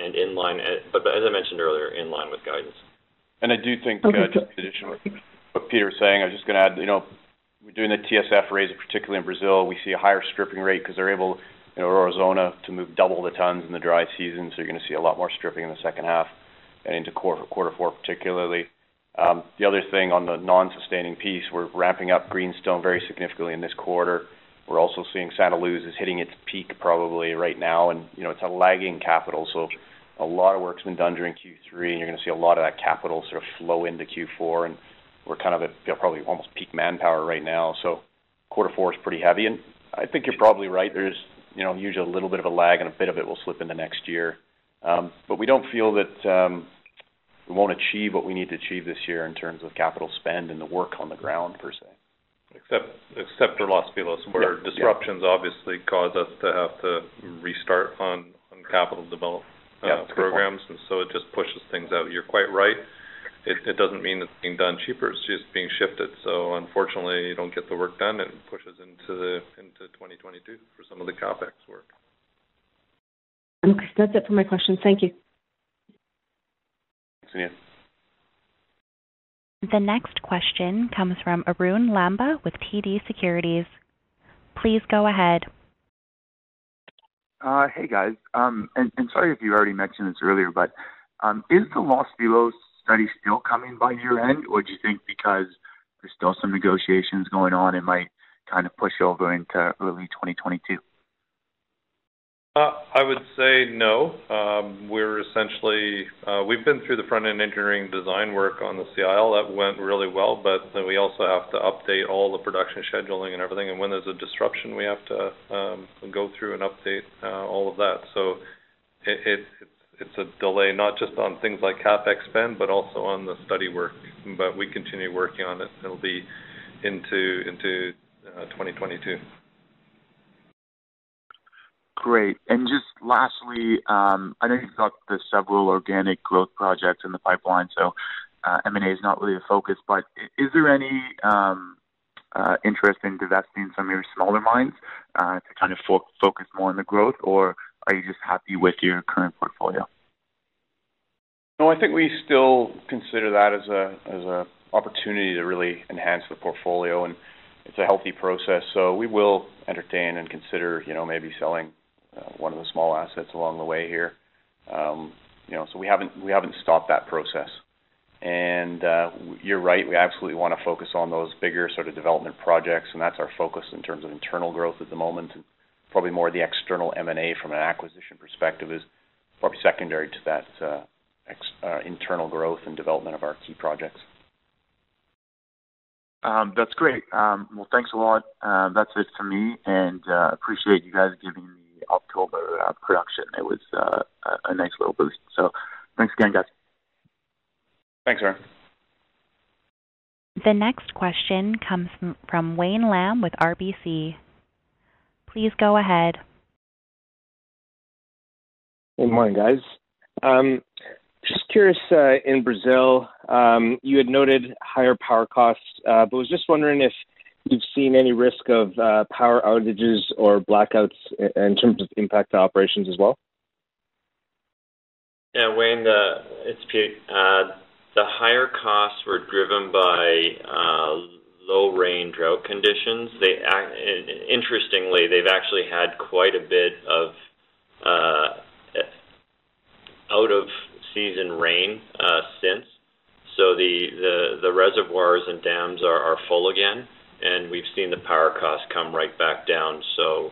and in line, but as I mentioned earlier, in line with guidance. And I do think, Okay, uh, just in addition to what Peter was saying, I was just gonna add, you know, we're doing the TSF raise, particularly in Brazil. We see a higher stripping rate because they're able, you know, Aurizona, to move double the tons in the dry season, so you're gonna see a lot more stripping in the second half and into quarter four, particularly. The other thing on the non-sustaining piece, we're ramping up Greenstone very significantly in this quarter. We're also seeing Santa Luz is hitting its peak probably right now, and, you know, it's a lagging capital, so a lot of work's been done during Q3, and you're gonna see a lot of that capital sort of flow into Q4, and we're kind of at, you know, probably almost peak manpower right now. So quarter four is pretty heavy, and I think you're probably right. There's, you know, usually a little bit of a lag, and a bit of it will slip into next year. Um, but we don't feel that um, we won't achieve what we need to achieve this year in terms of capital spend and the work on the ground, per se. Except except for Los Filos, where disruptions obviously cause us to have to restart on capital development Uh, programs, and so it just pushes things out. You're quite right. It doesn't mean it's being done cheaper, it's just being shifted. So unfortunately, you don't get the work done, and it pushes into 2022 for some of the CapEx work. Okay. That's it for my questions. Thank you. Thanks, Anita. The next question comes from Arun Lamba with TD Securities. Please go ahead. Hey, guys. Um, and, and, sorry if you already mentioned this earlier, but um, is the Los Filos study still coming by year-end, or do you think because there's still some negotiations going on, it might kind of push over into early 2022? Uh, I would say no. Um, we're essentially, uh, we've been through the front-end engineering design work on the CIL. That went really well, but then we also have to update all the production scheduling and everything. And when there's a disruption, we have to um, go through and update uh, all of that. So it's a delay, not just on things like CapEx spend, but also on the study work. But we continue working on it. It'll be into into 2022. Great. And just lastly, um, I know you've got the several organic growth projects in the pipeline, so uh, M&A is not really a focus, but is there any um, uh, interest in divesting some of your smaller mines uh, to kind of focus more on the growth, or are you just happy with your current portfolio? No, I think we still consider that as a opportunity to really enhance the portfolio, and it's a healthy process. So we will entertain and consider, you know, maybe selling Uh, one of the small assets along the way here. Um, you know, so we haven't we haven't stopped that process. And uh, you're right, we absolutely wanna focus on those bigger sort of development projects, and that's our focus in terms of internal growth at the moment. And probably more the external M&A from an acquisition perspective is probably secondary to that uh, internal growth and development of our key projects. Um, that's great. Um, well, thanks a lot. That's it for me, and appreciate you guys giving the October uh, production. It was uh, a nice little boost. So thanks again, guys. Thanks, Arun. The next question comes from Wayne Lam with RBC. Please go ahead. Good morning, guys. Um, just curious, uh, in Brazil, um, you had noted higher power costs, but was just wondering if you've seen any risk of uh, power outages or blackouts in terms of impact to operations as well? Yeah, Wayne, it's Pete. Uh, the higher costs were driven by uh, low rain drought conditions. They act, Interestingly, they've actually had quite a bit of out-of-season rain since. So the the, the reservoirs and dams are, are full again, and we've seen the power costs come right back down. So,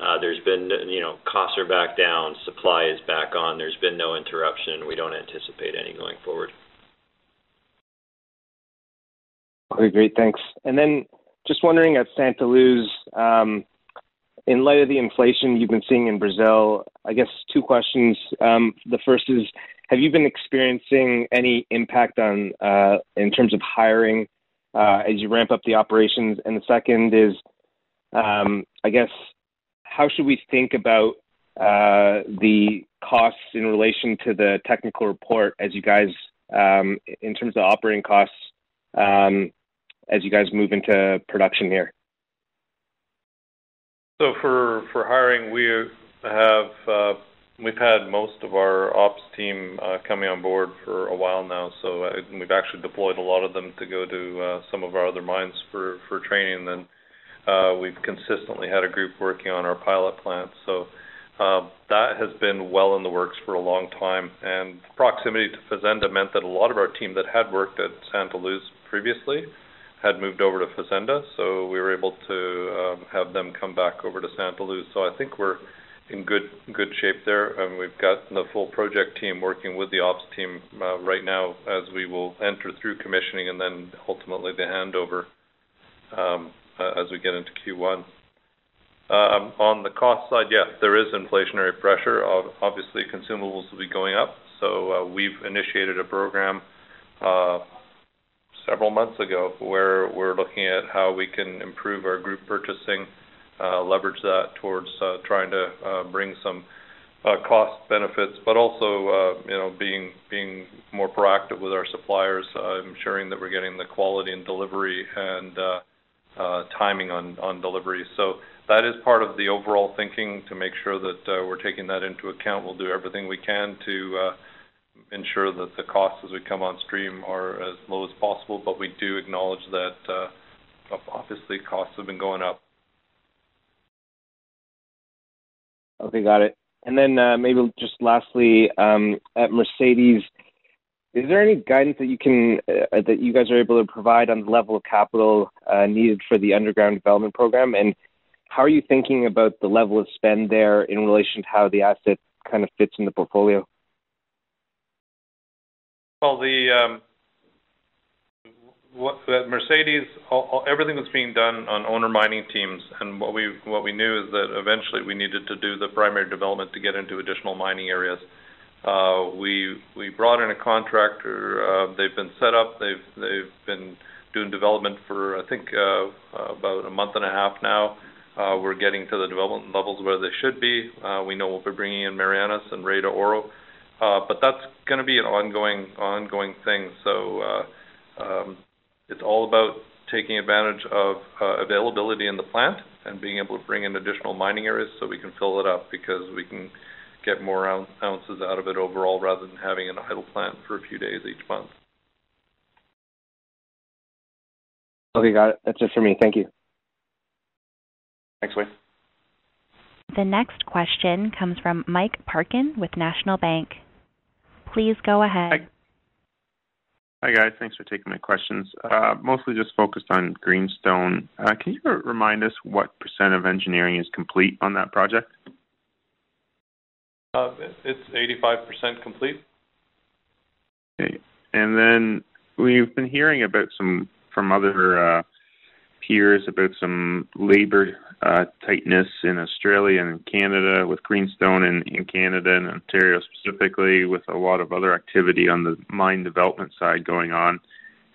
uh, there's been, you know, costs are back down, supply is back on. There's been no interruption. We don't anticipate any going forward. Okay, great. Thanks. And then just wondering, at Santa Luz, um, in light of the inflation you've been seeing in Brazil, I guess two questions. Um, the first is, have you been experiencing any impact on, uh, in terms of hiring, Uh, as you ramp up the operations? And the second is, um, I guess, how should we think about uh, the costs in relation to the technical report as you guys, um, in terms of operating costs, um, as you guys move into production here? So for for hiring, we have uh, we've had most of our ops team uh, coming on board for a while now, so uh, we've actually deployed a lot of them to go to uh, some of our other mines for for training. Then we've consistently had a group working on our pilot plant. So that has been well in the works for a long time. And proximity to Fazenda meant that a lot of our team that had worked at Santa Luz previously had moved over to Fazenda, so we were able to um, have them come back over to Santa Luz. So I think we're in good good shape there. And we've got the full project team working with the ops team uh, right now as we will enter through commissioning and then ultimately the handover um, uh, as we get into Q1. Um, on the cost side, yes, there is inflationary pressure. Obviously, consumables will be going up. So uh, we've initiated a program several months ago where we're looking at how we can improve our group purchasing, Uh, leverage that towards uh, trying to uh, bring some cost benefits, but also, you know, being being more proactive with our suppliers, ensuring that we're getting the quality and delivery and timing on on delivery. So, that is part of the overall thinking to make sure that we're taking that into account. We'll do everything we can to ensure that the costs as we come on stream are as low as possible, but we do acknowledge that obviously costs have been going up. Okay, got it. And then uh, maybe just lastly, um, at Mercedes, is there any guidance that you can uh, that you guys are able to provide on the level of capital uh, needed for the underground development program? And how are you thinking about the level of spend there in relation to how the asset kind of fits in the portfolio? Well, um, at Mercedes, everything was being done on owner mining teams. And what we what we knew is that eventually we needed to do the primary development to get into additional mining areas. Uh, we we brought in a contractor. Uh, they've been set up. They've they've been doing development for, I think, uh, about a month and a half now. We're getting to the development levels where they should be. We know we'll be bringing in Marianas and Rey de Oro. Uh but that's gonna be an ongoing ongoing thing. Um, It's all about taking advantage of uh, availability in the plant and being able to bring in additional mining areas so we can fill it up because we can get more ounces out of it overall rather than having an idle plant for a few days each month. Okay, got it. That's it for me. Thank you. Thanks, Wayne. The next question comes from Mike Parkin with National Bank. Please go ahead. Hi, guys. Thanks for taking my questions. Uh, mostly just focused on Greenstone. Uh, can you remind us what percent % of engineering is complete on that project? Uh, it's 85% complete. Okay. And then we've been hearing about some from other peers about some labor uh, tightness in Australia and Canada with Greenstone in Canada and Ontario specifically, with a lot of other activity on the mine development side going on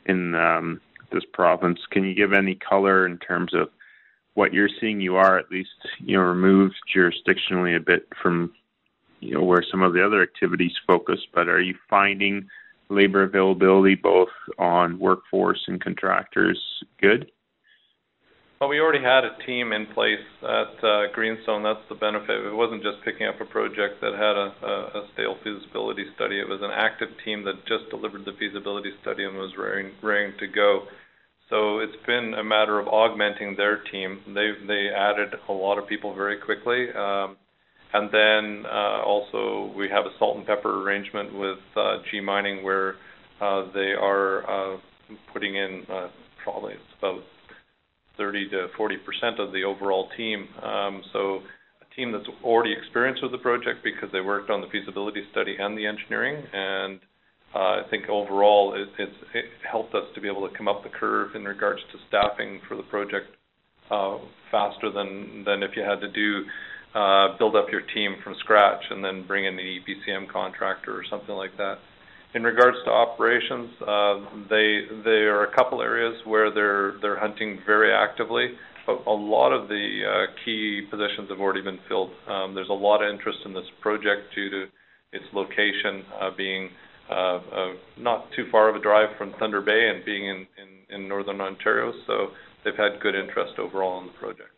in um, this province. Can you give any color in terms of what you're seeing? You are at least, you know, removed jurisdictionally a bit from, you know, where some of the other activities focus. But are you finding labor availability both on workforce and contractors good? Well, we already had a team in place at uh, Greenstone. That's the benefit. It wasn't just picking up a project that had a a, a stale feasibility study. It was an active team that just delivered the feasibility study and was raring to go. So it's been a matter of augmenting their team. They they added a lot of people very quickly. Um, and then uh, also we have a salt and pepper arrangement with uh, G Mining where uh, they are uh, putting in probably it's about 30%-40% of the overall team. Um, so a team that's already experienced with the project because they worked on the feasibility study and the engineering. And uh, I think overall it's helped us to be able to come up the curve in regards to staffing for the project faster than than if you had to do build up your team from scratch and then bring in the EPCM contractor or something like that. In regards to operations, um, there are a couple areas where they're hunting very actively, but a lot of the uh, key positions have already been filled. Um, there's a lot of interest in this project due to its location uh, being uh, not too far of a drive from Thunder Bay and being in Northern Ontario. So they've had good interest overall in the project.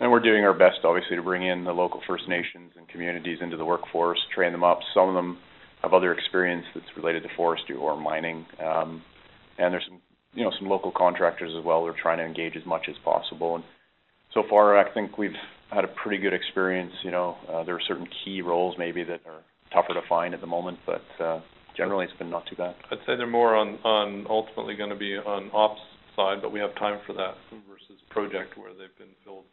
and we're doing our best, obviously, to bring in the local First Nations and communities into the workforce, train them up. Some of them have other experience that's related to forestry or mining, um, and there's some, you know, some local contractors as well. We're trying to engage as much as possible, and so far, I think we've had a pretty good experience. You know, uh, there are certain key roles maybe that are tougher to find at the moment, but uh, generally it's been not too bad. I'd say they're more on on ultimately going to be on ops side, but we have time for that versus project where they've been filled.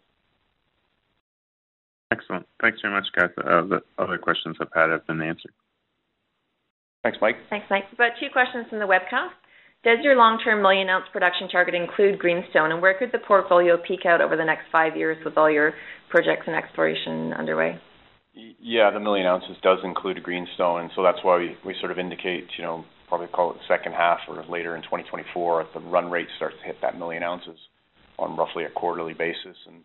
Excellent. Thanks very much, guys. Uh, the other questions I've had have been answered. Thanks, Mike. Thanks, Mike. About two questions from the webcast. Does your long-term million ounce production target include Greenstone, and where could the portfolio peak out over the next five years with all your projects and exploration underway? Yeah, the million ounces does include Greenstone, and so that's why we, we sort of indicate, you know, probably call it the second half or later in 2024, if the run rate starts to hit that million ounces on roughly a quarterly basis. And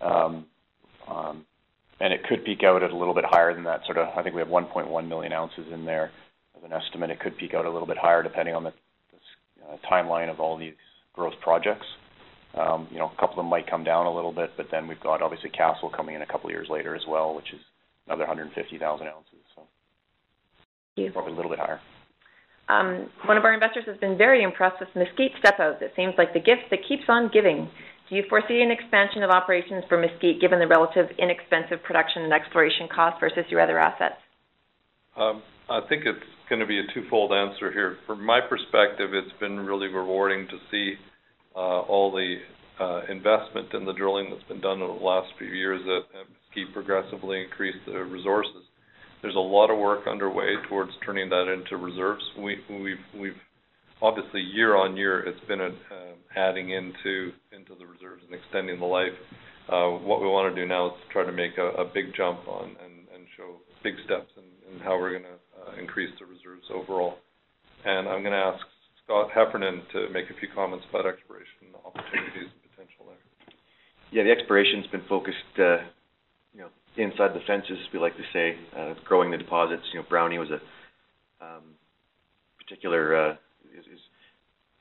um, um, and it could peak out at a little bit higher than that. Sort of, I think we have 1.1 million ounces in there as an estimate. It could peak out a little bit higher depending on the, the uh, timeline of all these growth projects. Um, you know, a couple of them might come down a little bit, but then we've got obviously Castle coming in a couple of years later as well, which is another 150,000 ounces. So probably a little bit higher. Um, one of our investors has been very impressed with Mesquite step outs. It seems like the gift that keeps on giving. Do you foresee an expansion of operations for Mesquite given the relative inexpensive production and exploration costs versus your other assets? I think it's going to be a twofold answer here. From my perspective, it's been really rewarding to see uh, all the uh, investment in the drilling that's been done over the last few years that at Mesquite progressively increase the resources. There's a lot of work underway towards turning that into reserves. We, we've, obviously year on year it's been uh, adding into into the reserves and extending the life. What we want to do now is try to make a, big jump on and, show big steps in, how we're going to increase the reserves overall. And I'm going to ask Scott Heffernan to make a few comments about exploration opportunities and potential there. Yeah, the exploration's been focused, uh, you know, inside the fences, we like to say, uh, growing the deposits. You know, Brownie was a um, particular uh, is, is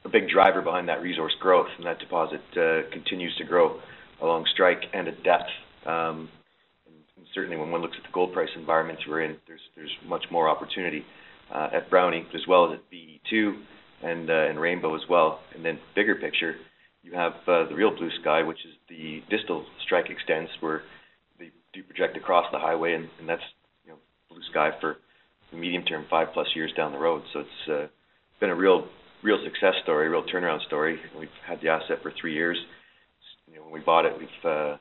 a big driver behind that resource growth, and that deposit uh, continues to grow along strike and at depth. Um, certainly, when one looks at the gold price environments we're in, there's there's much more opportunity uh, at Brownie as well as at BE2 and uh, and Rainbow as well. And then bigger picture, you have uh, the real blue sky, which is the distal strike extents where they do project across the highway, and, and that's you know blue sky for the medium term, five plus years down the road. So it's uh, been a real real success story, real turnaround story. We've had the asset for three years. You know, when we bought it, we've uh,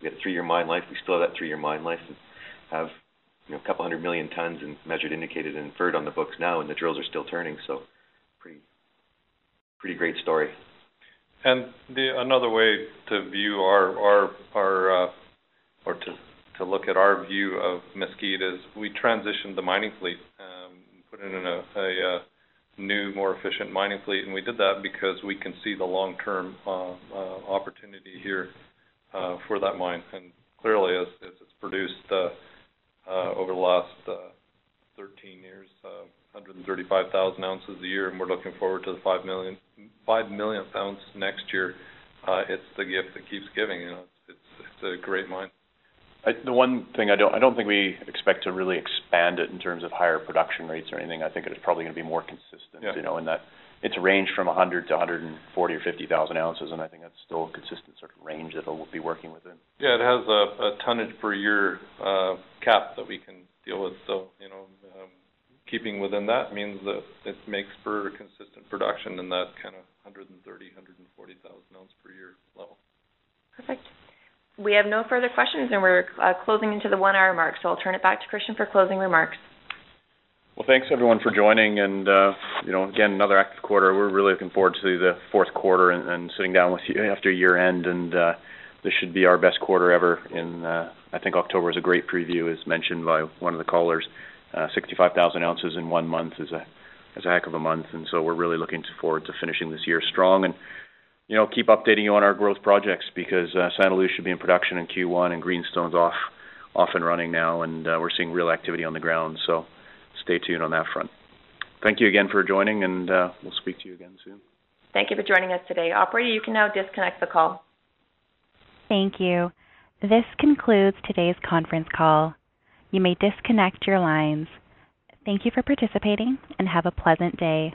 we had a three-year mine life. We still have that three-year mine life and have you know a couple hundred million tons in measured, indicated, and inferred on the books now, and the drills are still turning. So, pretty pretty great story. And the another way to view our our our uh, or to to look at our view of Mesquite is we transitioned the mining fleet, um, put in a, a, a new, more efficient mining fleet, and we did that because we can see the long-term uh, uh, opportunity here uh, for that mine. And clearly, as, as it's produced uh, uh, over the last uh, 13 years, 135,000 ounces a year, and we're looking forward to the 5 million, 5 millionth ounce next year. it's the gift that keeps giving. You know, it's it's, it's a great mine. I, the one thing I don't I don't think we expect to really expand it in terms of higher production rates or anything. I think it's probably going to be more consistent. Yeah. You know, in that it's a range from 100 to 140 or 50,000 ounces, and I think that's still a consistent sort of range that we'll be working within. Yeah, it has a, a tonnage per year uh, cap that we can deal with. So you know, um, keeping within that means that it makes for consistent production in that kind of 130, 140,000 ounce per year level. Perfect. We have no further questions, and we're uh, closing into the one-hour mark. So I'll turn it back to Christian for closing remarks. Well, thanks everyone for joining, and uh, you know, again, another active quarter. We're really looking forward to the fourth quarter and, and sitting down with you after year end, and uh, this should be our best quarter ever. In uh, I think October is a great preview, as mentioned by one of the callers. Uh, 65,000 ounces in one month is a is a heck of a month, and so we're really looking forward to finishing this year strong and you know, keep updating you on our growth projects because uh, Santa Luz should be in production in Q1 and Greenstone's off off and running now, and uh, we're seeing real activity on the ground. So stay tuned on that front. Thank you again for joining, and uh, we'll speak to you again soon. Thank you for joining us today. Operator, you can now disconnect the call. Thank you. This concludes today's conference call. You may disconnect your lines. Thank you for participating and have a pleasant day.